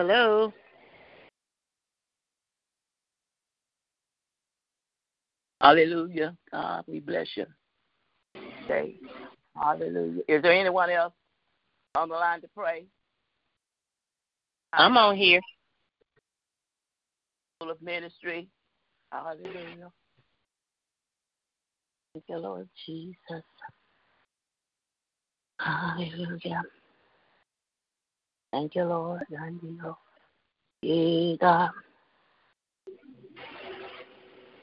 Hello, hello. Hallelujah. God, we bless you. Okay. Hallelujah. Is there anyone else on the line to pray? I'm on here. Full of ministry. Hallelujah. Thank you, Lord Jesus. Hallelujah. Thank you, Lord. Thank you, Lord. God.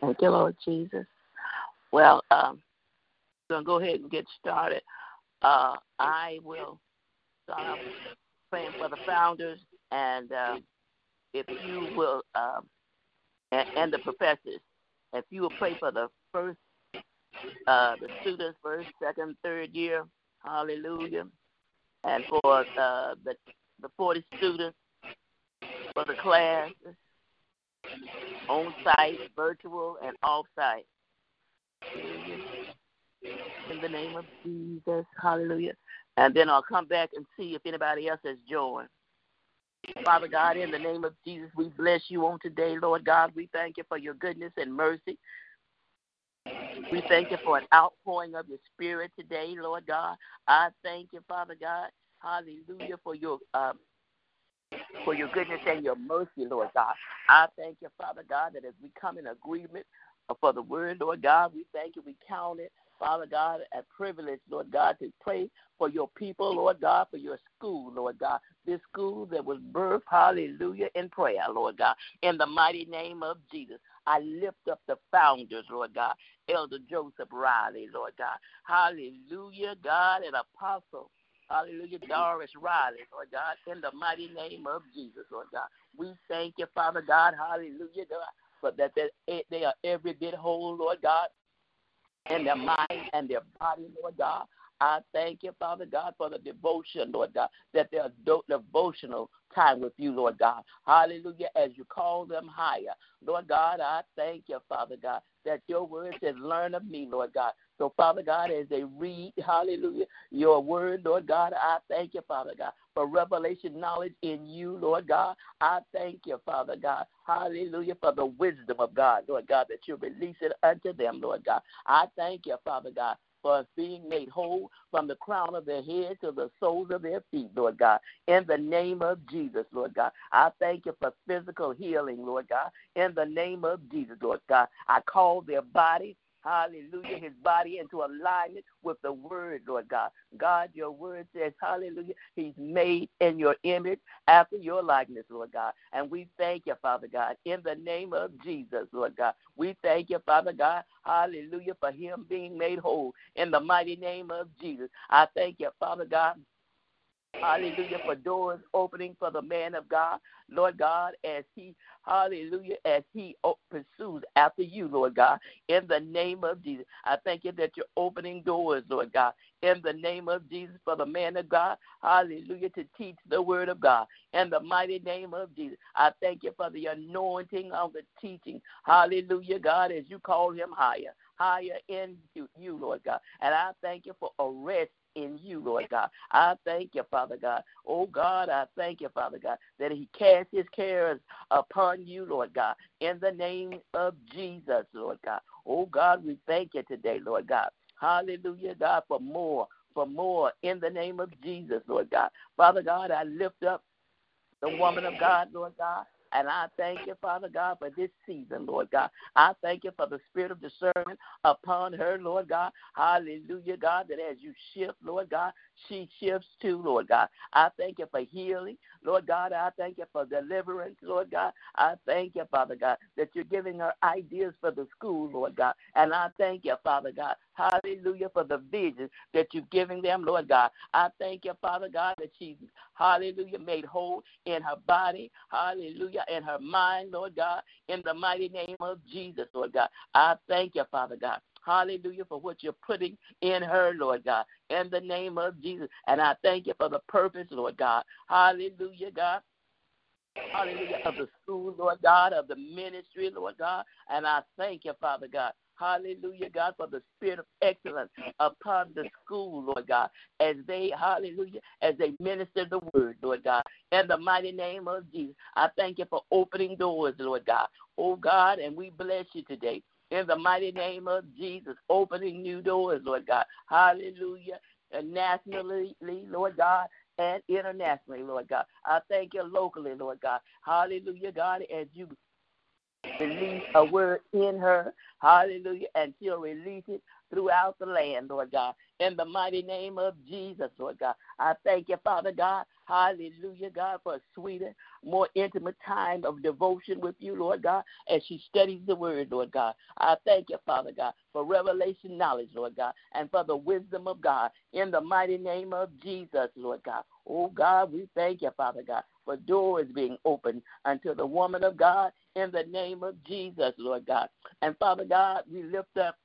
Thank you, Lord Jesus. Well, um, going to go ahead and get started. Uh, I will start praying for the founders, and uh, if you will, um, and, and, the professors, if you will pray for the first, uh, the students, first, second, third year, hallelujah, and for uh, the the 40 students for the class on site, virtual, and off site. In the name of Jesus, hallelujah. And then I'll come back and see if anybody else has joined. Father God, in the name of Jesus, we bless you on today, Lord God. We thank you for your goodness and mercy. We thank you for an outpouring of your spirit today, Lord God. I thank you, Father God, Hallelujah for your uh, for your goodness and your mercy, Lord God. I thank you, Father God, that as we come in agreement for the word, Lord God, we thank you. We count it, Father God, a privilege, Lord God, to pray for your people, Lord God, for your school, Lord God. This school that was birthed, hallelujah, in prayer, Lord God. In the mighty name of Jesus, I lift up the founders, Lord God, Elder Joseph Riley, Lord God. Hallelujah, God, and Apostle. Hallelujah. Doris Riley, Lord God, in the mighty name of Jesus, Lord God. We thank you, Father God. Hallelujah, God, for that they eh, are every bit whole, Lord God, in their mind and their body, Lord God. I thank you, Father God, for the devotion, Lord God, that they're devotional time with you, Lord God. Hallelujah. As you call them higher. Lord God, I thank you, Father God, that your word says, learn of me, Lord God. So, Father God, as they read, hallelujah, your word, Lord God, I thank you, Father God, for revelation knowledge in you, Lord God. I thank you, Father God, hallelujah, for the wisdom of God, Lord God, that you release it unto them, Lord God. I thank you, Father God, for being made whole from the crown of their head to the soles of their feet, Lord God. In the name of Jesus, Lord God. I thank you for physical healing, Lord God. In the name of Jesus, Lord God. I call their body hallelujah, his body into alignment with the word, Lord God. God, your word says, hallelujah, he's made in your image after your likeness, Lord God. And we thank you, Father God, in the name of Jesus, Lord God. We thank you, Father God, hallelujah, for him being made whole in the mighty name of Jesus. I thank you, Father God, Hallelujah. For doors opening for the man of God, Lord God, as he, hallelujah, as he pursues after you, Lord God, in the name of Jesus. I thank you that you're opening doors, Lord God, in the name of Jesus for the man of God, hallelujah, to teach the word of God, in the mighty name of Jesus. I thank you for the anointing of the teaching, hallelujah, God, as you call him higher. higher in you, Lord God. And I thank you for a rest in you, Lord God. I thank you, Father God. Oh God, I thank you, Father God, that he casts his cares upon you, Lord God, in the name of Jesus, Lord God. Oh God, we thank you today, Lord God. Hallelujah, God, for more, for more in the name of Jesus, Lord God. Father God, I lift up the woman of God, Lord God. And I thank you, Father God, for this season, Lord God. I thank you for the spirit of discernment upon her, Lord God. Hallelujah, God, that as you shift, Lord God, she shifts too, Lord God. I thank you for healing, Lord God. I thank you for deliverance, Lord God. I thank you, Father God, that you're giving her ideas for the school, Lord God. And I thank you, Father God. Hallelujah, for the vision that you're giving them, Lord God. I thank you, Father God, that she's, hallelujah, made whole in her body, hallelujah, in her mind, Lord God, in the mighty name of Jesus, Lord God. I thank you, Father God. Hallelujah for what you're putting in her, Lord God, in the name of Jesus. And I thank you for the purpose, Lord God. Hallelujah, God. Hallelujah, of the school, Lord God, of the ministry, Lord God. And I thank you, Father God. Hallelujah, God, for the spirit of excellence upon the school, Lord God, as they, hallelujah, as they minister the word, Lord God. In the mighty name of Jesus, I thank you for opening doors, Lord God. Oh God, and we bless you today in the mighty name of Jesus, opening new doors, Lord God. Hallelujah. And nationally, Lord God, and internationally, Lord God. I thank you locally, Lord God. Hallelujah, God, as you release a word in her. Hallelujah. And she'll release it throughout the land, Lord God. In the mighty name of Jesus, Lord God. I thank you, Father God. Hallelujah, God, for a sweeter, more intimate time of devotion with you, Lord God, as she studies the word, Lord God. I thank you, Father God, for revelation knowledge, Lord God, and for the wisdom of God. In the mighty name of Jesus, Lord God. Oh, God, we thank you, Father God, for doors being opened unto the woman of God in the name of Jesus, Lord God. And Father God, we lift up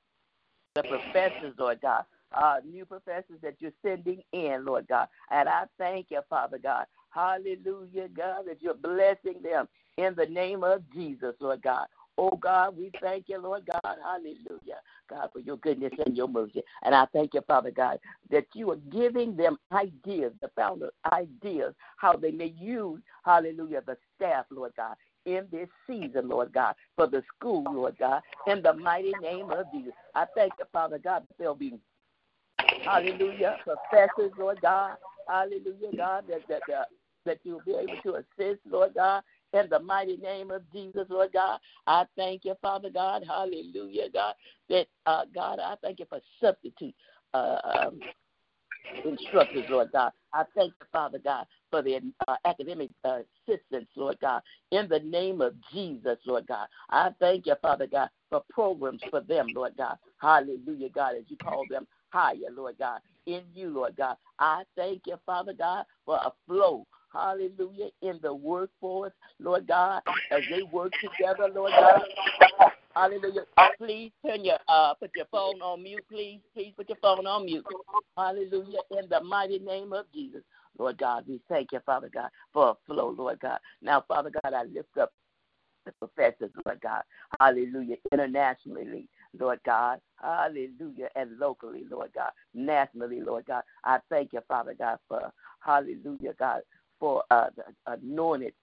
the professors, Lord God, uh, new professors that you're sending in, Lord God. And I thank you, Father God. Hallelujah, God, that you're blessing them in the name of Jesus, Lord God. Oh God, we thank you, Lord God. Hallelujah. God, for your goodness and your mercy. And I thank you, Father God, that you are giving them ideas, the founder ideas, how they may use, hallelujah, the staff, Lord God, in this season, Lord God, for the school, Lord God, in the mighty name of Jesus. I thank you, Father God, that there'll be, hallelujah, professors, Lord God, hallelujah, God, that, that, that, that you'll be able to assist, Lord God, in the mighty name of Jesus, Lord God. I thank you, Father God, hallelujah, God, that, uh, God, I thank you for substitute. Uh, um, instructors, Lord God. I thank you, Father God, for the uh, academic uh, assistance, Lord God, in the name of Jesus, Lord God. I thank you, Father God, for programs for them, Lord God. Hallelujah, God, as you call them higher, Lord God, in you, Lord God. I thank you, Father God, for a flow hallelujah, in the workforce, Lord God, as they work together, Lord God. Hallelujah. Please turn your uh put your phone on mute, please. Please put your phone on mute. Hallelujah. In the mighty name of Jesus. Lord God, we thank you, Father God, for a flow, Lord God. Now, Father God, I lift up the professors, Lord God. Hallelujah. Internationally, Lord God. Hallelujah. And locally, Lord God. Nationally, Lord God. I thank you, Father God, for hallelujah, God, for uh, the anointed,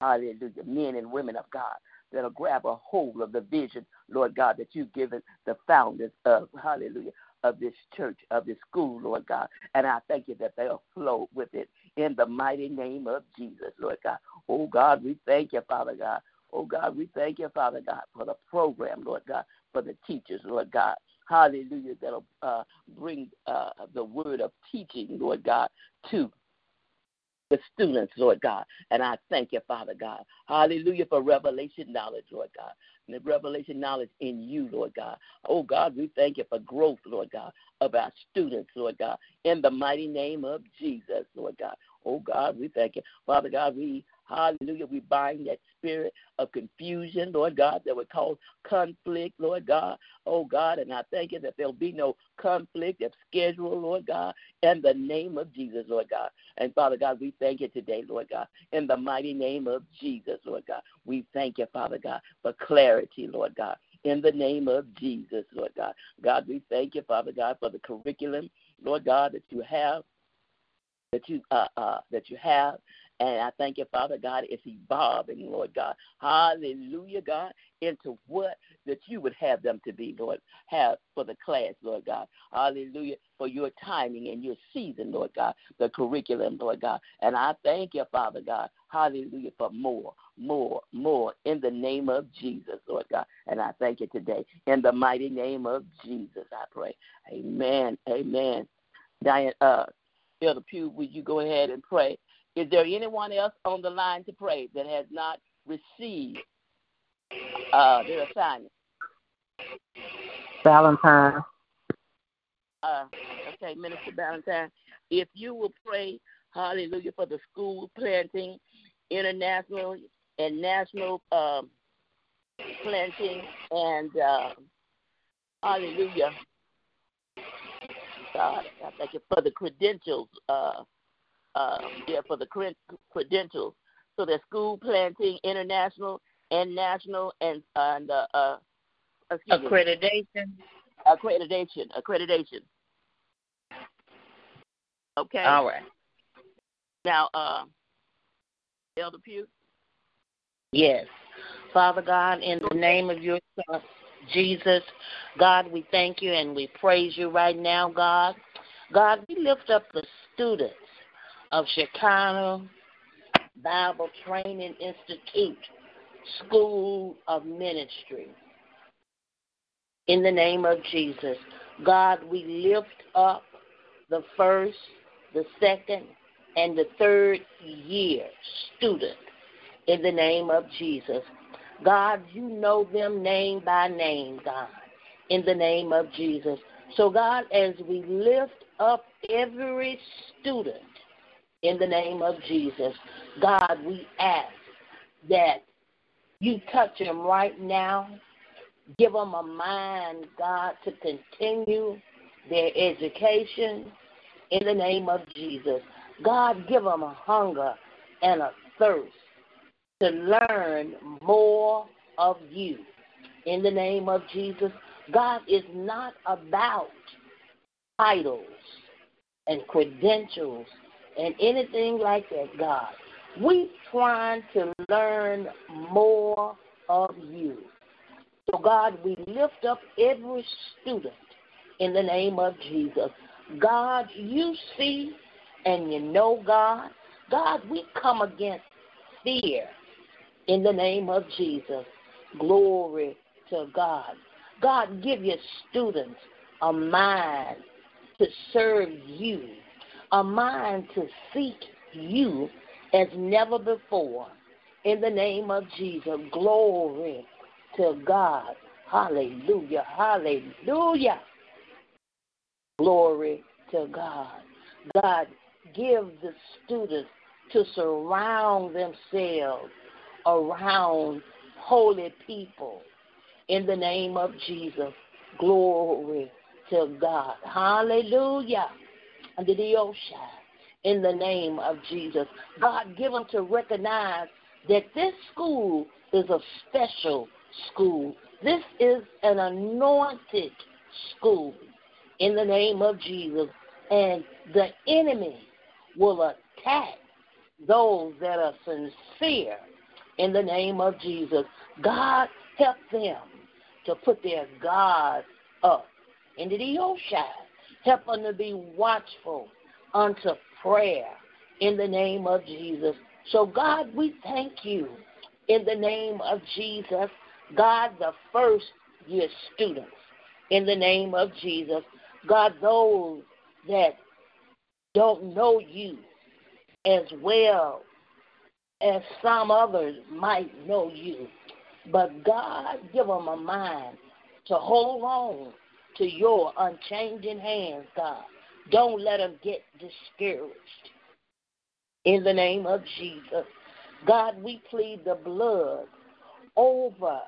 hallelujah, men and women of God that'll grab a hold of the vision, Lord God, that you've given the founders of, hallelujah, of this church, of this school, Lord God. And I thank you that they'll flow with it in the mighty name of Jesus, Lord God. Oh, God, we thank you, Father God. Oh, God, we thank you, Father God, for the program, Lord God, for the teachers, Lord God. Hallelujah, that'll uh, bring uh, the word of teaching, Lord God, to the students, Lord God. And I thank you, Father God. Hallelujah for revelation knowledge, Lord God. And the revelation knowledge in you, Lord God. Oh God, we thank you for growth, Lord God, of our students, Lord God. In the mighty name of Jesus, Lord God. Oh God, we thank you. Father God, we Hallelujah. We bind that spirit of confusion, Lord God, that would cause conflict, Lord God. Oh God, and I thank you that there'll be no conflict of schedule, Lord God, in the name of Jesus, Lord God. And Father God, we thank you today, Lord God, in the mighty name of Jesus, Lord God. We thank you, Father God, for clarity, Lord God, in the name of Jesus, Lord God. God, we thank you, Father God, for the curriculum, Lord God, that you have, that you uh, uh, that you have and I thank you, Father God, it's evolving, Lord God. Hallelujah, God, into what that you would have them to be, Lord, have for the class, Lord God. Hallelujah, for your timing and your season, Lord God, the curriculum, Lord God. And I thank you, Father God. Hallelujah, for more, more, more in the name of Jesus, Lord God. And I thank you today. In the mighty name of Jesus, I pray. Amen. Amen. Diane, uh, Elder Pugh, would you go ahead and pray? Is there anyone else on the line to pray that has not received uh, their assignment? Valentine. Uh, okay, Minister Valentine. If you will pray, hallelujah, for the school planting, international and national um, planting, and uh, hallelujah. God, I thank you for the credentials uh, uh, yeah, for the credentials. So there's school planting, international and national, and and uh, uh, accreditation. Accreditation, accreditation. Okay. All right. Now, uh, Elder Pugh. Yes. Father God, in the name of your Son, Jesus, God, we thank you and we praise you right now, God. God, we lift up the students of Shekinah Bible Training Institute School of Ministry. In the name of Jesus, God, we lift up the first, the second, and the third year student in the name of Jesus. God, you know them name by name, God, in the name of Jesus. So, God, as we lift up every student in the name of Jesus. God, we ask that you touch them right now. Give them a mind, God, to continue their education in the name of Jesus. God, give them a hunger and a thirst to learn more of you in the name of Jesus. God is not about titles and credentials and anything like that, God. We trying to learn more of you. So, God, we lift up every student in the name of Jesus. God, you see and you know, God. God, we come against fear in the name of Jesus. Glory to God. God, give your students a mind to serve you a mind to seek you as never before. In the name of Jesus, glory to God. Hallelujah. Hallelujah. Glory to God. God, give the students to surround themselves around holy people. In the name of Jesus, glory to God. Hallelujah under the ocean in the name of Jesus. God, give them to recognize that this school is a special school. This is an anointed school in the name of Jesus. And the enemy will attack those that are sincere in the name of Jesus. God, help them to put their God up into the ocean Help them to be watchful unto prayer in the name of Jesus. So, God, we thank you in the name of Jesus. God, the first year students, in the name of Jesus. God, those that don't know you as well as some others might know you. But God, give them a mind to hold on to your unchanging hands, God. Don't let them get discouraged. In the name of Jesus. God, we plead the blood over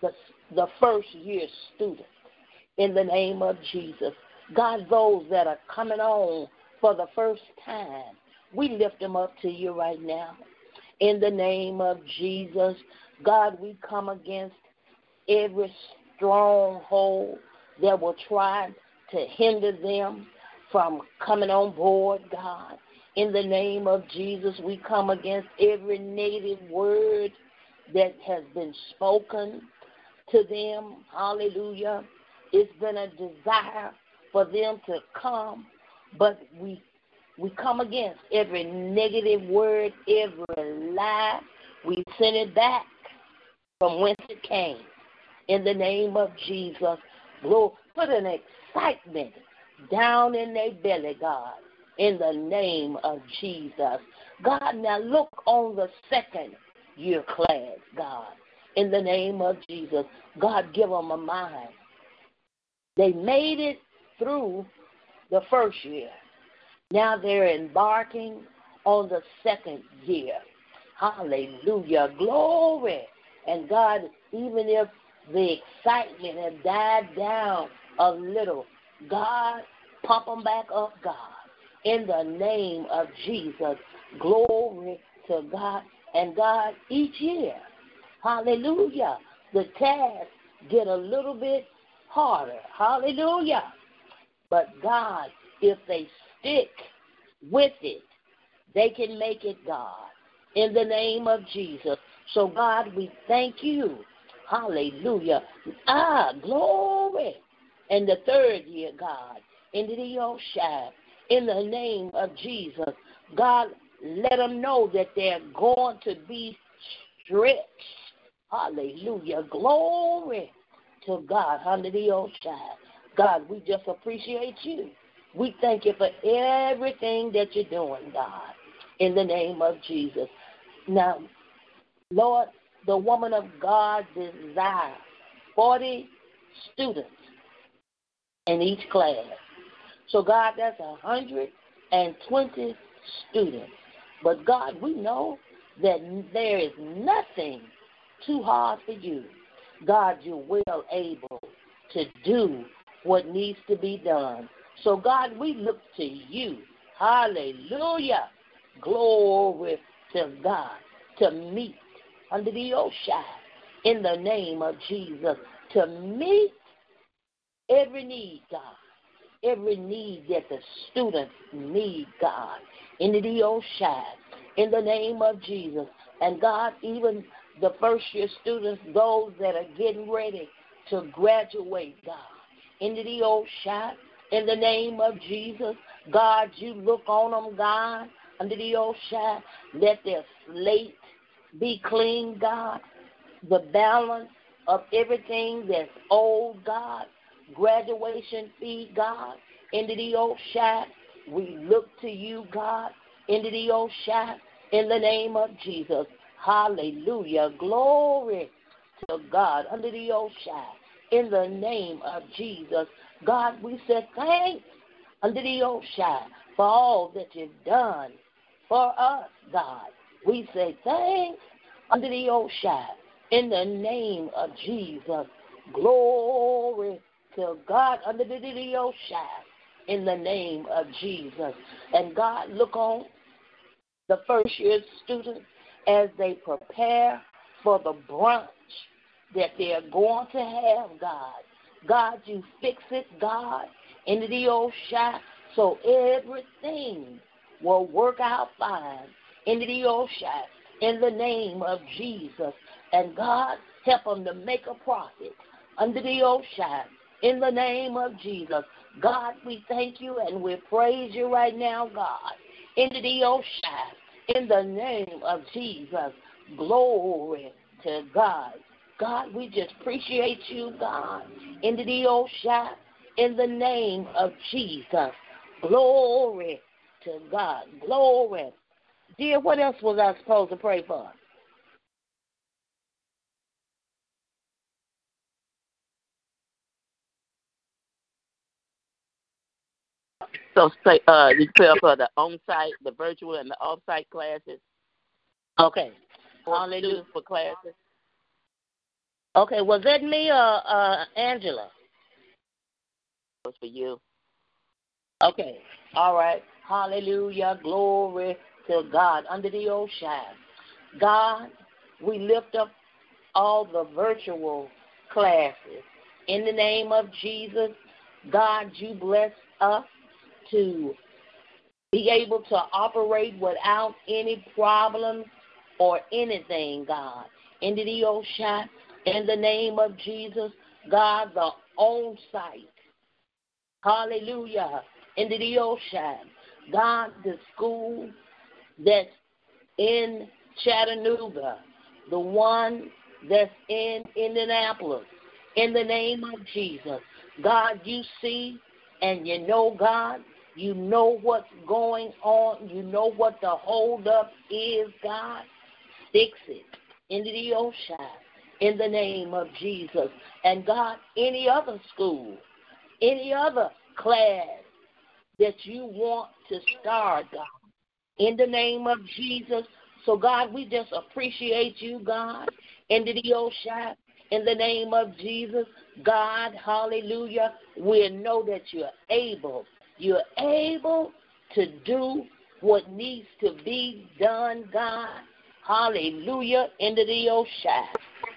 the, the first year students in the name of Jesus. God, those that are coming on for the first time, we lift them up to you right now. In the name of Jesus, God, we come against every stronghold that will try to hinder them from coming on board, God. In the name of Jesus, we come against every negative word that has been spoken to them. Hallelujah. It's been a desire for them to come, but we we come against every negative word, every lie. We send it back from whence it came. In the name of Jesus, Lord, put an excitement down in their belly, God. In the name of Jesus. God, now look on the second year class, God. In the name of Jesus. God, give them a mind. They made it through the first year. Now they're embarking on the second year. Hallelujah. Glory. And God, even if the excitement had died down a little, God, pump them back up, God. In the name of Jesus. Glory to God. And God, each year, hallelujah, the task get a little bit harder. Hallelujah. But God, if they stick with it, they can make it, God. In the name of Jesus. So, God, we thank you. Hallelujah. Ah, glory. And the third year, God, into the ocean, in the name of Jesus. God, let them know that they're going to be stretched. Hallelujah. Glory to God ocean. God, we just appreciate you. We thank you for everything that you're doing, God, in the name of Jesus. Now, Lord, the woman of God desires 40 students in each class. So, God, that's 120 students. But, God, we know that there is nothing too hard for you. God, you're well able to do what needs to be done. So, God, we look to you. Hallelujah. Glory to God to meet under the ocean in the name of Jesus to meet every need, God. Every need that the students need, God. Into the ocean in the name of Jesus. And God, even the first year students, those that are getting ready to graduate, God, into the ocean in the name of Jesus. God, you look on them, God, under the ocean. Let their slate be clean, God. The balance of everything that's old, God. Graduation fee, God. Into the old shack, We look to you, God. Into the old shack, In the name of Jesus. Hallelujah. Glory to God. Under the old shack, In the name of Jesus. God, we said thanks under the old shack for all that you've done for us, God. We say thanks under the ocean in the name of Jesus. Glory to God under the ocean in the name of Jesus. And God, look on the first year students as they prepare for the brunch that they're going to have, God. God, you fix it, God, into the old shot so everything will work out fine into the shot in the name of Jesus. And God, help them to make a profit under the shot in the name of Jesus. God, we thank you and we praise you right now, God, into the shot in the name of Jesus. Glory to God. God, we just appreciate you, God, into the shot in the name of Jesus. Glory to God. Glory. Dear, what else was I supposed to pray for? So, uh, you pray for the on-site, the virtual, and the off-site classes. Okay. All they Hallelujah for classes. Okay, was that me or uh, Angela? It was for you. Okay, all right. Hallelujah. Glory to God under the ocean. God, we lift up all the virtual classes. In the name of Jesus, God, you bless us to be able to operate without any problems or anything, God. In the ocean, in the name of Jesus, God, the on site. Hallelujah. In the ocean, God, the school that's in Chattanooga, the one that's in Indianapolis, in the name of Jesus. God, you see and you know, God, you know what's going on. You know what the holdup is, God. Fix it into the ocean in the name of Jesus. And God, any other school, any other class that you want to start, God, in the name of Jesus. So, God, we just appreciate you, God, into the ocean in the name of Jesus. God, hallelujah. We know that you're able you're able to do what needs to be done, God. Hallelujah. Into the ocean.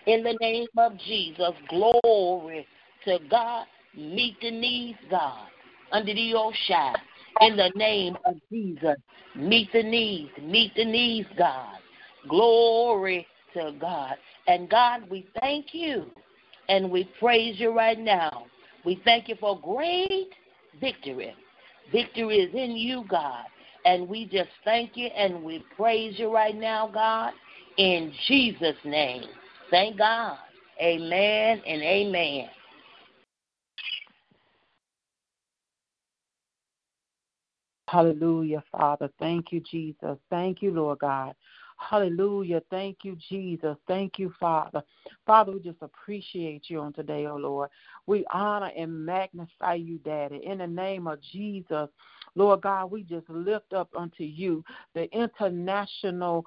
In the name of Jesus. Glory to God. Meet the needs, God. Under the ocean. In the name of Jesus. Meet the needs. Meet the needs, God. Glory to God. And God, we thank you and we praise you right now. We thank you for great victory Victory is in you, God. And we just thank you and we praise you right now, God, in Jesus' name. Thank God. Amen and amen. Hallelujah, Father. Thank you, Jesus. Thank you, Lord God. Hallelujah. Thank you, Jesus. Thank you, Father. Father, we just appreciate you on today, oh Lord. We honor and magnify you, Daddy. In the name of Jesus, Lord God, we just lift up unto you the international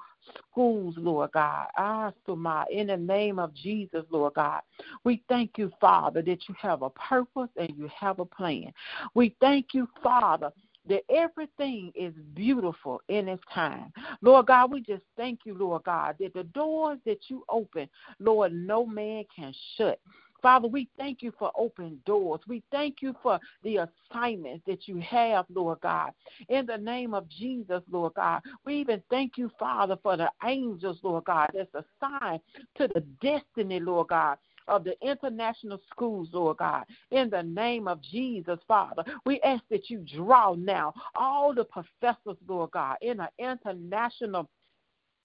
schools, Lord God. Ah, Asuma, in the name of Jesus, Lord God. We thank you, Father, that you have a purpose and you have a plan. We thank you, Father, that everything is beautiful in its time. Lord God, we just thank you, Lord God, that the doors that you open, Lord, no man can shut. Father, we thank you for open doors. We thank you for the assignments that you have, Lord God. In the name of Jesus, Lord God, we even thank you, Father, for the angels, Lord God, that's assigned to the destiny, Lord God, of the international schools, Lord God. In the name of Jesus, Father, we ask that you draw now all the professors, Lord God, in the international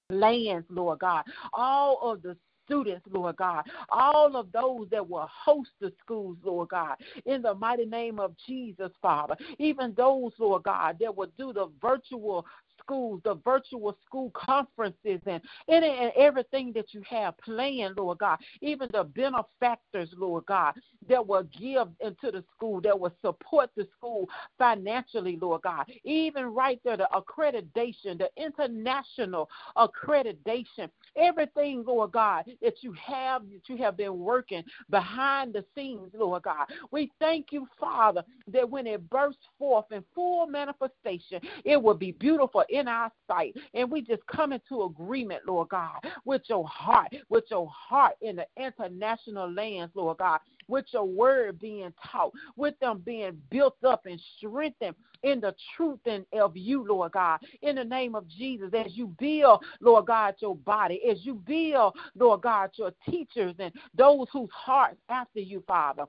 lands, Lord God, all of the students, Lord God, all of those that will host the schools, Lord God, in the mighty name of Jesus, Father. Even those, Lord God, that will do the virtual schools, the virtual school conferences, and and everything that you have planned, Lord God. Even the benefactors, Lord God, that will give into the school, that will support the school financially, Lord God. Even right there, the accreditation, the international accreditation, everything, Lord God, that you have, that you have been working behind the scenes, Lord God. We thank you, Father, that when it bursts forth in full manifestation, it will be beautiful in our sight. And we just come into agreement, Lord God, with your heart, with your heart in the international lands, Lord God, with your word being taught, with them being built up and strengthened in the truth and of you, Lord God. In the name of Jesus, as you build, Lord God, your body, as you build, Lord God, your teachers and those whose hearts after you, Father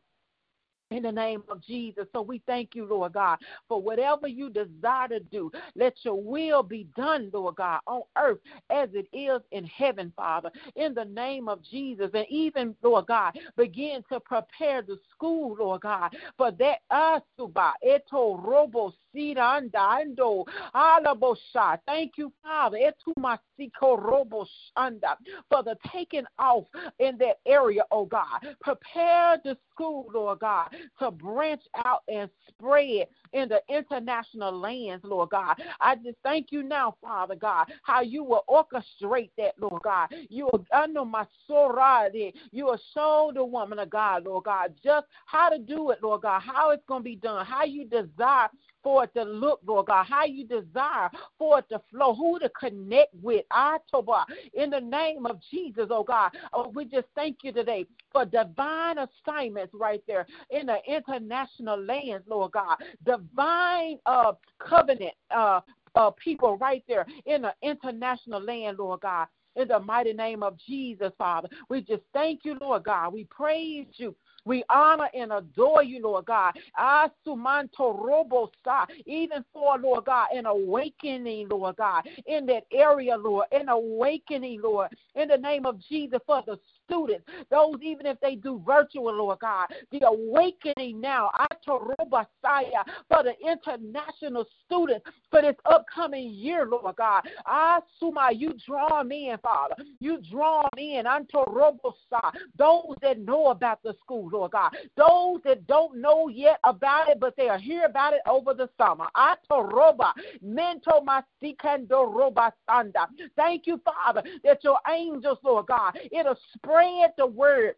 in the name of Jesus. So we thank you, Lord God, for whatever you desire to do. Let your will be done, Lord God, on earth as it is in heaven, Father, in the name of Jesus. And even, Lord God, begin to prepare the school, Lord God, for that asuba eto robo sirandando alabosha. Thank you, Father, etumasiko robo shanda for the taking off in that area, oh God. Prepare the school, Lord God to branch out and spread in the international lands, Lord God. I just thank you now, Father God, how you will orchestrate that, Lord God. You will under my sorority. You will show the woman of God, Lord God, just how to do it, Lord God, how it's going to be done, how you desire for it to look, Lord God, how you desire for it to flow, who to connect with. October, in the name of Jesus, oh God. Oh, we just thank you today for divine assignments right there in the international lands, Lord God. Divine uh, covenant uh, uh, people right there in the international land, Lord God in the mighty name of Jesus, Father. We just thank you, Lord God. We praise you we honor and adore you, Lord God. Even for, Lord God, an awakening, Lord God, in that area, Lord, an awakening, Lord, in the name of Jesus for the students, those even if they do virtual, Lord God, the awakening now, for the international students for this upcoming year, Lord God. Asuma, you draw me in, Father. You draw me in, those that know about the school, Lord God. Those that don't know yet about it, but they are hear about it over the summer. Atoroba, mento masikando sanda. Thank you, Father, that your angels, Lord God, it'll spread the word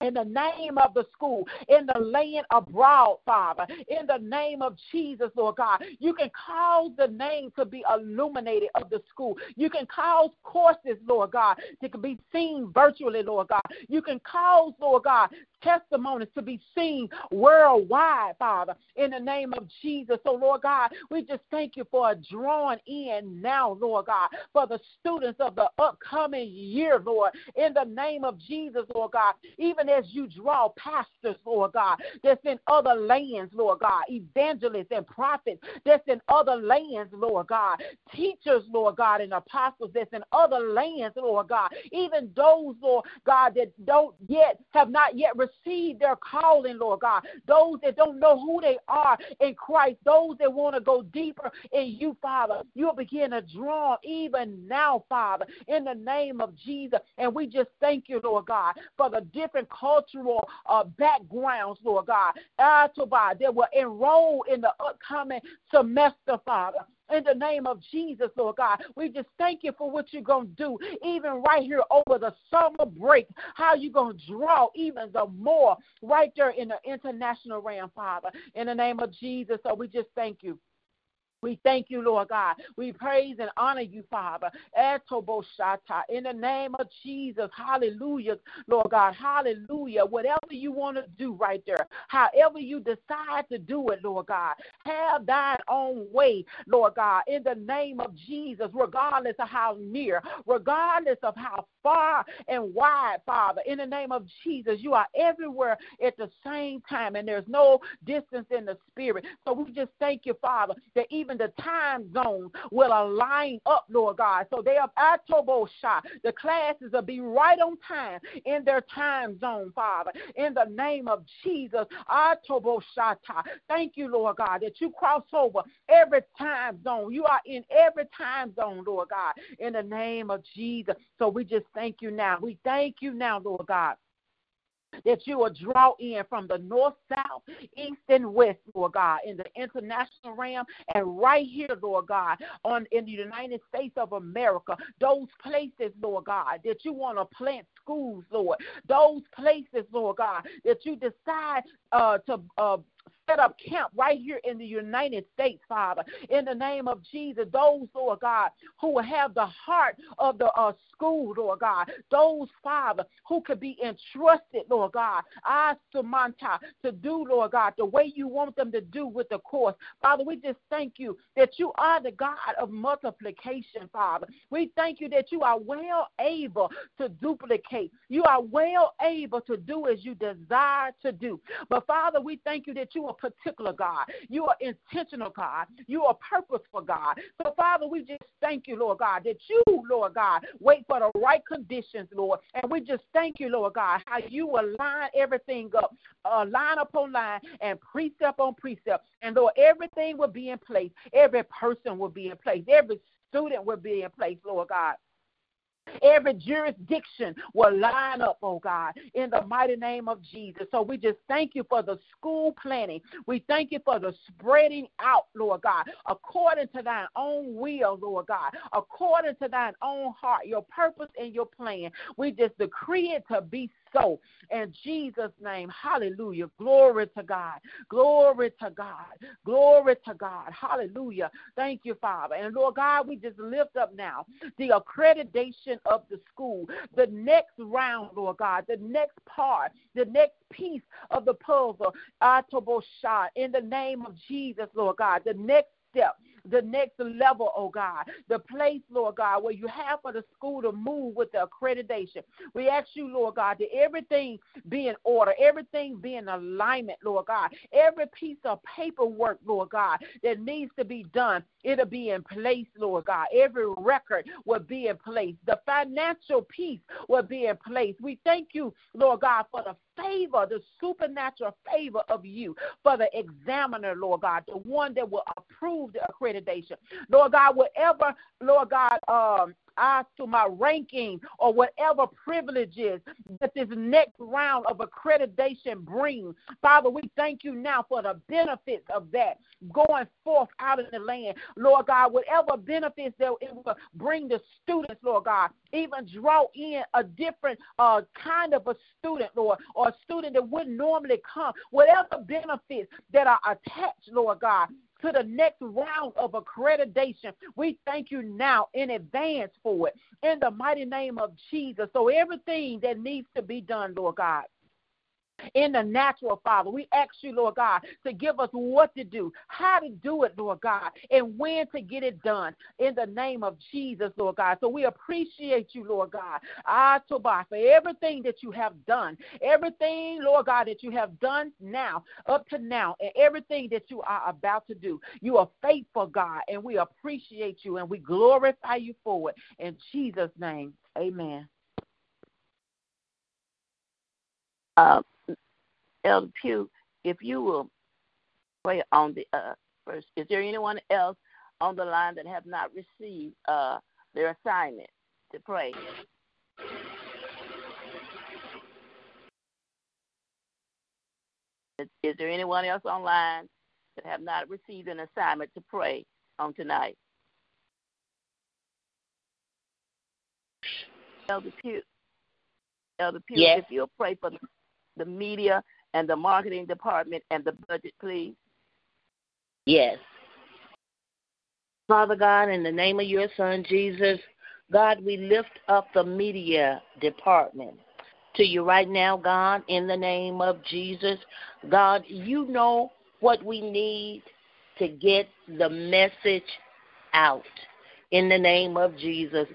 in the name of the school, in the land abroad, Father, in the name of Jesus, Lord God. You can cause the name to be illuminated of the school. You can cause courses, Lord God, to be seen virtually, Lord God. You can cause, Lord God, testimonies to be seen worldwide, Father, in the name of Jesus. So, Lord God, we just thank you for a drawing in now, Lord God, for the students of the upcoming year, Lord, in the name of Jesus, Lord God, even as you draw pastors, Lord God, that's in other lands, Lord God, evangelists and prophets that's in other lands, Lord God, teachers, Lord God, and apostles that's in other lands, Lord God, even those, Lord God, that don't yet have not yet received their calling, Lord God. Those that don't know who they are in Christ, those that want to go deeper in you, Father, you'll begin to draw even now, Father, in the name of Jesus. And we just thank you, Lord God, for the different cultural uh, backgrounds, Lord God, uh, that will enroll in the upcoming semester, Father in the name of Jesus, Lord God. We just thank you for what you're going to do, even right here over the summer break, how you're going to draw even the more right there in the international realm, Father, in the name of Jesus. So we just thank you. We thank you, Lord God. We praise and honor you, Father. In the name of Jesus. Hallelujah, Lord God. Hallelujah. Whatever you want to do right there, however you decide to do it, Lord God, have thine own way, Lord God, in the name of Jesus, regardless of how near, regardless of how far and wide, Father. In the name of Jesus, you are everywhere at the same time, and there's no distance in the spirit. So we just thank you, Father, that even the time zones will align up, Lord God. So they are at shot. The classes will be right on time in their time zone, Father. In the name of Jesus, Shata. Thank you, Lord God, that you cross over every time zone. You are in every time zone, Lord God, in the name of Jesus. So we just thank you now. We thank you now, Lord God that you will draw in from the north, south, east, and west, Lord God, in the international realm and right here, Lord God, on in the United States of America, those places, Lord God, that you want to plant schools, Lord, those places, Lord God, that you decide uh, to uh, set up camp right here in the United States, Father. In the name of Jesus, those, Lord God, who have the heart of the uh, school, Lord God, those, Father, who could be entrusted, Lord God, I Samantha, to do, Lord God, the way you want them to do with the course. Father, we just thank you that you are the God of multiplication, Father. We thank you that you are well able to duplicate. You are well able to do as you desire to do. But Father, we thank you that you are particular, God. You are intentional, God. You are purposeful, God. So, Father, we just thank you, Lord God, that you, Lord God, wait for the right conditions, Lord. And we just thank you, Lord God, how you will line everything up, uh, line upon line, and precept on precept. And, Lord, everything will be in place. Every person will be in place. Every student will be in place, Lord God Every jurisdiction will line up, oh God, in the mighty name of Jesus. So we just thank you for the school planning. We thank you for the spreading out, Lord God, according to thine own will, Lord God, according to thine own heart, your purpose and your plan. We just decree it to be so. In Jesus' name, hallelujah. Glory to God. Glory to God. Glory to God. Hallelujah. Thank you, Father. And Lord God, we just lift up now the accreditation of the school, the next round, Lord God, the next part, the next piece of the puzzle, Atobosha, in the name of Jesus, Lord God, the next step the next level, oh God, the place, Lord God, where you have for the school to move with the accreditation. We ask you, Lord God, that everything be in order, everything be in alignment, Lord God, every piece of paperwork, Lord God, that needs to be done, it'll be in place, Lord God. Every record will be in place. The financial piece will be in place. We thank you, Lord God, for the favor, the supernatural favor of you for the examiner, Lord God, the one that will approve the accreditation. Lord God, whatever, Lord God, um, as to my ranking or whatever privileges that this next round of accreditation brings. Father, we thank you now for the benefits of that going forth out in the land. Lord God, whatever benefits that it will bring the students, Lord God, even draw in a different uh, kind of a student, Lord, or a student that wouldn't normally come. Whatever benefits that are attached, Lord God, to the next round of accreditation. We thank you now in advance for it in the mighty name of Jesus. So everything that needs to be done, Lord God, in the natural, Father. We ask you, Lord God, to give us what to do, how to do it, Lord God, and when to get it done in the name of Jesus, Lord God. So we appreciate you, Lord God, ah, Tobiah, for everything that you have done, everything, Lord God, that you have done now, up to now, and everything that you are about to do. You are faithful, God, and we appreciate you and we glorify you for it. In Jesus' name, amen. Uh, Elder Pugh, if you will pray on the uh, first. Is there anyone else on the line that have not received uh, their assignment to pray? Is, there anyone else online that have not received an assignment to pray on tonight? Elder Pugh, Elder Pugh, yes. if you'll pray for the media and the marketing department and the budget, please? Yes. Father God, in the name of your Son, Jesus, God, we lift up the media department to you right now, God, in the name of Jesus. God, you know what we need to get the message out in the name of Jesus.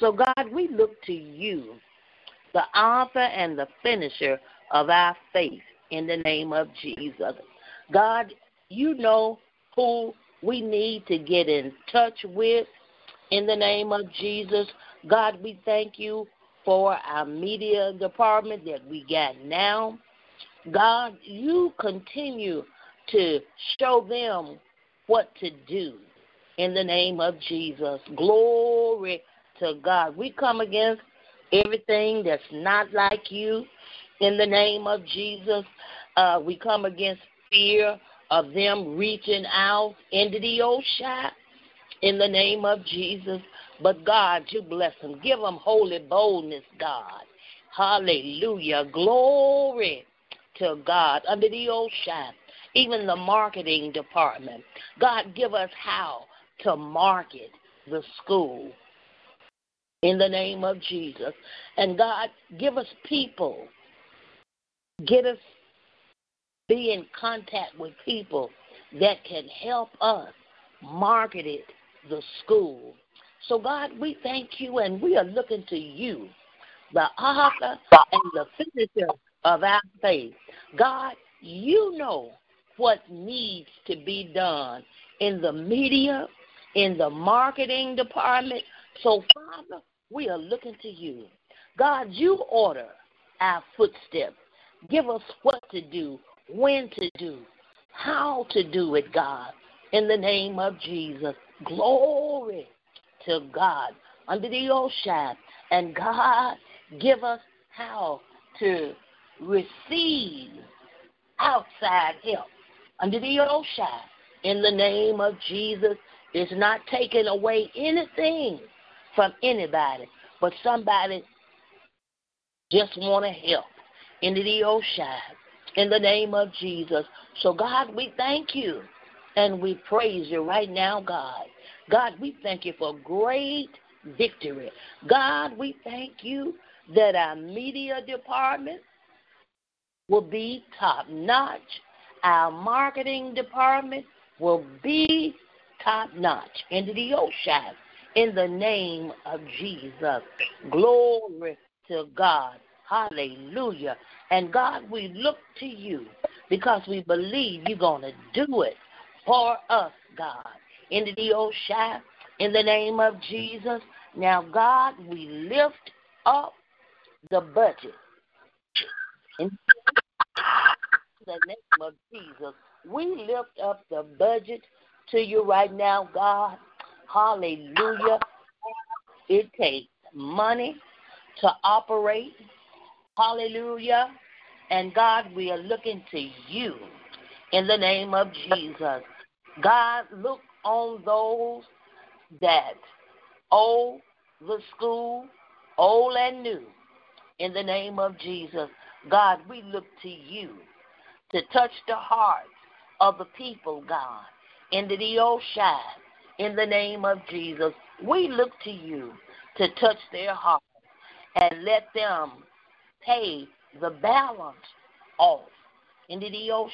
So, God, we look to you, the author and the finisher of our faith in the name of Jesus. God, you know who we need to get in touch with in the name of Jesus. God, we thank you for our media department that we got now. God, you continue to show them what to do in the name of Jesus. Glory to God. We come against everything that's not like you in the name of Jesus. Uh, we come against fear of them reaching out into the ocean in the name of Jesus. But God, you bless them. Give them holy boldness, God. Hallelujah. Glory to God under the ocean. Even the marketing department. God, give us how to market the school in the name of Jesus. And God, give us people Get us be in contact with people that can help us market it, the school. So, God, we thank you and we are looking to you, the author and the finisher of our faith. God, you know what needs to be done in the media, in the marketing department. So, Father, we are looking to you. God, you order our footsteps. Give us what to do, when to do, how to do it, God. In the name of Jesus. Glory to God. Under the ocean. And God, give us how to receive outside help under the ocean in the name of Jesus. It's not taking away anything from anybody, but somebody just want to help into the ocean in the name of Jesus. So, God, we thank you and we praise you right now, God. God, we thank you for great victory. God, we thank you that our media department will be top notch. Our marketing department will be top notch into the ocean in the name of Jesus. Glory to God. Hallelujah. And God, we look to you because we believe you're going to do it for us, God. Into the ocean in the name of Jesus. Now, God, we lift up the budget. In the name of Jesus, we lift up the budget to you right now, God. Hallelujah. It takes money to operate. Hallelujah. And God, we are looking to you in the name of Jesus. God, look on those that owe the school, old and new, in the name of Jesus. God, we look to you to touch the hearts of the people, God, into the ocean, in the name of Jesus. We look to you to touch their hearts and let them pay the balance off into the ocean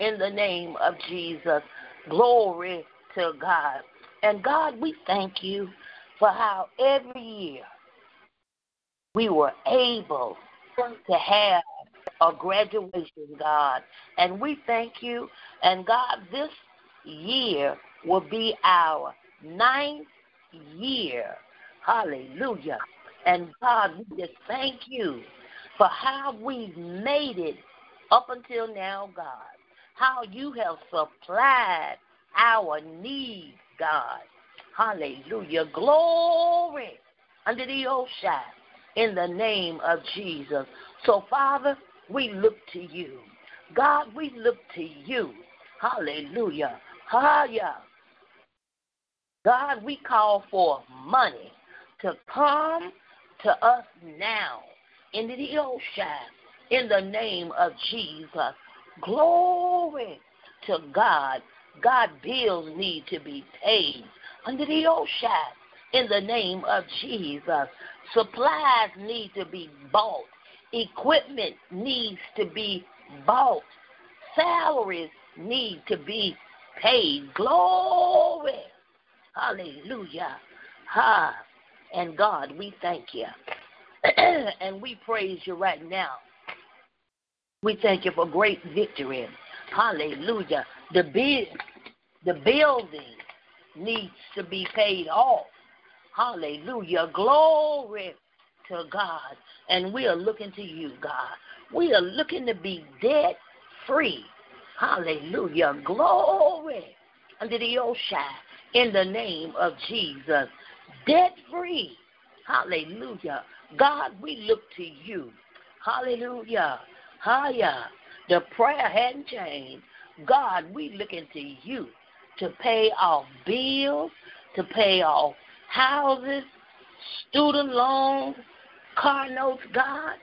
in the name of Jesus. Glory to God. And God, we thank you for how every year we were able to have a graduation, God. And we thank you. And God, this year will be our ninth year. Hallelujah. And God, we just thank you for how we've made it up until now, God. How you have supplied our needs, God. Hallelujah. Glory under the ocean in the name of Jesus. So, Father, we look to you. God, we look to you. Hallelujah. Hallelujah. God, we call for money to come to us now into the ocean in the name of Jesus. Glory to God. God, bills need to be paid under the ocean in the name of Jesus. Supplies need to be bought. Equipment needs to be bought. Salaries need to be paid. Glory. Hallelujah. Ha. And God, we thank you. and we praise you right now. We thank you for great victory. Hallelujah. The bid, the building needs to be paid off. Hallelujah. Glory to God. And we are looking to you, God. We are looking to be debt free. Hallelujah. Glory under the ocean in the name of Jesus. Debt free. Hallelujah. God, we look to you. Hallelujah. Hallelujah. The prayer hadn't changed. God, we looking to you to pay off bills, to pay off houses, student loans, car notes, God.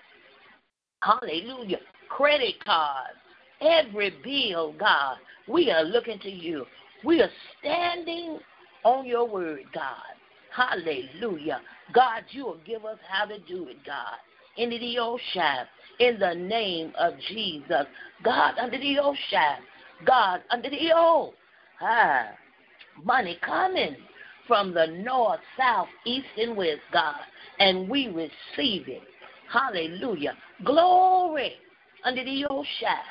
Hallelujah. Credit cards, every bill, God. We are looking to you. We are standing on your word, God. Hallelujah. God, you will give us how to do it, God. Into the ocean, in the name of Jesus. God, under the ocean. God, under the old. Ah, money coming from the north, south, east, and west, God. And we receive it. Hallelujah. Glory under the ocean.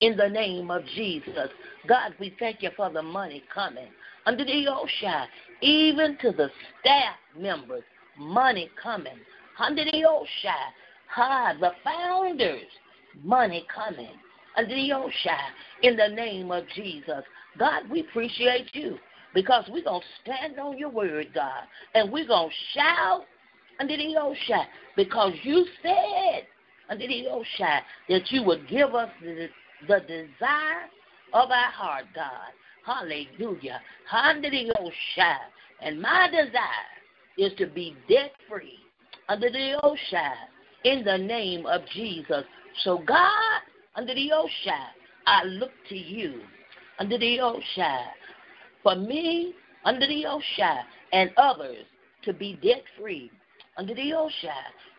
In the name of Jesus. God, we thank you for the money coming under the ocean, even to the staff members, money coming under the ocean. Ha, the founders, money coming under the ocean in the name of Jesus. God, we appreciate you because we're going to stand on your word, God, and we're going to shout under the ocean because you said under the ocean that you would give us the, the desire of our heart, God. Hallelujah. Under the ocean. And my desire is to be debt free under the ocean in the name of Jesus. So, God, under the ocean, I look to you under the ocean for me under the ocean and others to be debt free under the ocean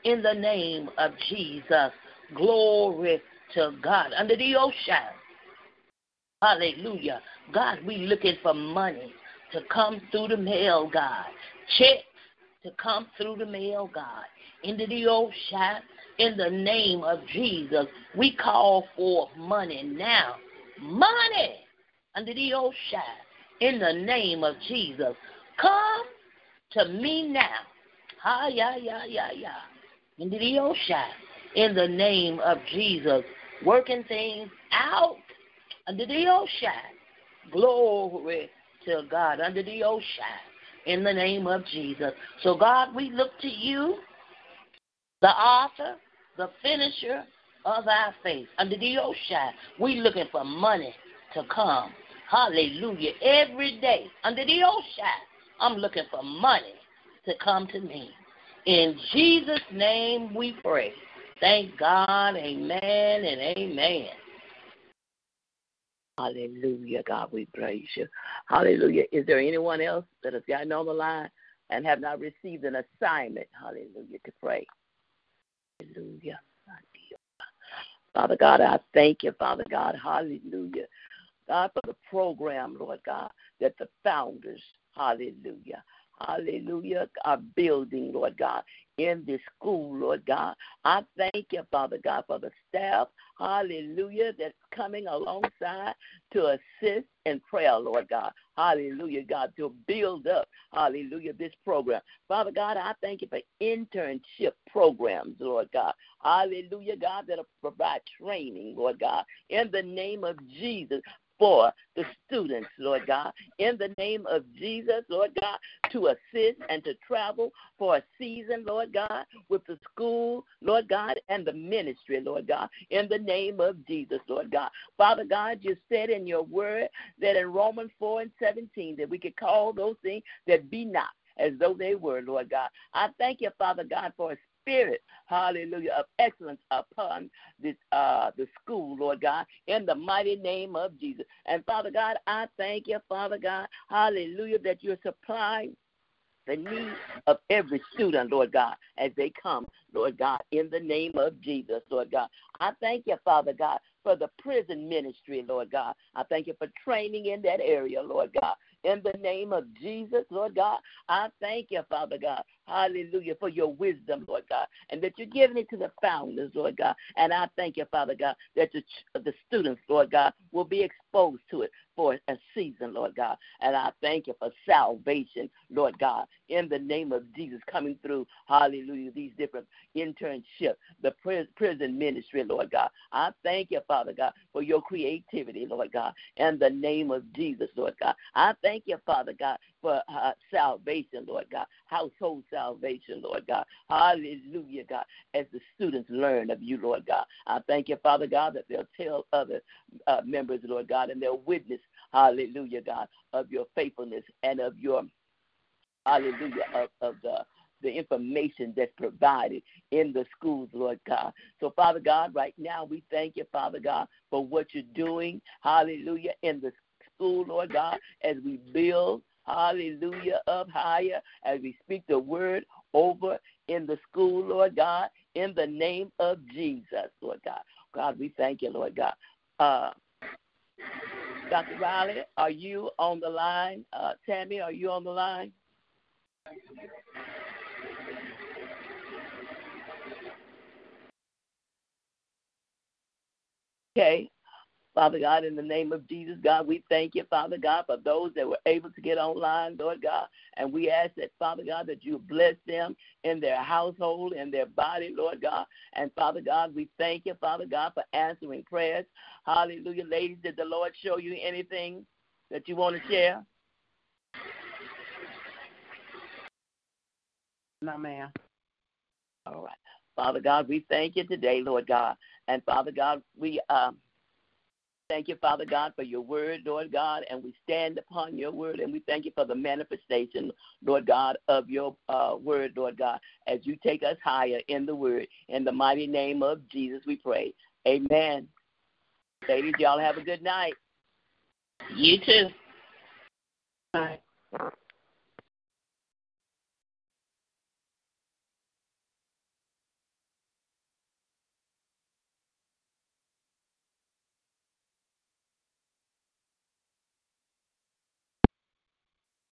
in the name of Jesus. Glory to God. Under the ocean. Hallelujah. God, we looking for money to come through the mail, God. Checks to come through the mail, God. Into the ocean, in the name of Jesus, we call for money now. Money under the ocean, in the name of Jesus. Come to me now. Ha, ya, ya, ya, ya. Into the ocean, in the name of Jesus. Working things out under the ocean. Glory to God under the ocean in the name of Jesus. So, God, we look to you, the author, the finisher of our faith. Under the ocean, we looking for money to come. Hallelujah. Every day, under the ocean, I'm looking for money to come to me. In Jesus' name we pray. Thank God. Amen and amen. Hallelujah, God, we praise you. Hallelujah. Is there anyone else that has gotten on the line and have not received an assignment? Hallelujah, to pray. Hallelujah. Father God, I thank you, Father God. Hallelujah. God, for the program, Lord God, that the founders, hallelujah, hallelujah, are building, Lord God, in this school, Lord God. I thank you, Father God, for the staff, hallelujah, that's coming alongside to assist in prayer, Lord God. Hallelujah, God, to build up, hallelujah, this program. Father God, I thank you for internship programs, Lord God. Hallelujah, God, that'll provide training, Lord God, in the name of Jesus for the students, Lord God, in the name of Jesus, Lord God, to assist and to travel for a season, Lord God, with the school, Lord God, and the ministry, Lord God, in the name of Jesus, Lord God. Father God, you said in your word that in Romans 4 and 17 that we could call those things that be not as though they were, Lord God. I thank you, Father God, for a spirit, hallelujah, of excellence upon this uh the school, Lord God, in the mighty name of Jesus. And Father God, I thank you, Father God, hallelujah, that you're supplying the need of every student, Lord God, as they come, Lord God, in the name of Jesus, Lord God. I thank you, Father God, for the prison ministry, Lord God. I thank you for training in that area, Lord God. In the name of Jesus, Lord God, I thank you, Father God. Hallelujah, for your wisdom, Lord God, and that you're giving it to the founders, Lord God. And I thank you, Father God, that the, the students, Lord God, will be exposed to it for a season, Lord God. And I thank you for salvation, Lord God, in the name of Jesus coming through, hallelujah, these different internships, the prison ministry, Lord God. I thank you, Father God, for your creativity, Lord God, in the name of Jesus, Lord God. I thank you, Father God, for uh, salvation, Lord God, household salvation, Lord God. Hallelujah, God, as the students learn of you, Lord God. I thank you, Father God, that they'll tell other uh, members, Lord God, and they'll witness, hallelujah, God, of your faithfulness and of your, hallelujah, of, of the the information that's provided in the schools, Lord God. So, Father God, right now we thank you, Father God, for what you're doing, hallelujah, in the school, Lord God, as we build, hallelujah, up higher as we speak the word over in the school, Lord God, in the name of Jesus, Lord God. God, we thank you, Lord God. Uh, Dr. Riley, are you on the line? Uh, Tammy, are you on the line? Okay. Father God, in the name of Jesus, God, we thank you, Father God, for those that were able to get online, Lord God. And we ask that, Father God, that you bless them in their household, in their body, Lord God. And Father God, we thank you, Father God, for answering prayers. Hallelujah. Ladies, did the Lord show you anything that you want to share? No, ma'am. All right. Father God, we thank you today, Lord God. And Father God, we um, thank you, Father God, for your word, Lord God, and we stand upon your word, and we thank you for the manifestation, Lord God, of your uh, word, Lord God, as you take us higher in the word. In the mighty name of Jesus, we pray. Amen. Ladies, y'all have a good night. You too. Bye.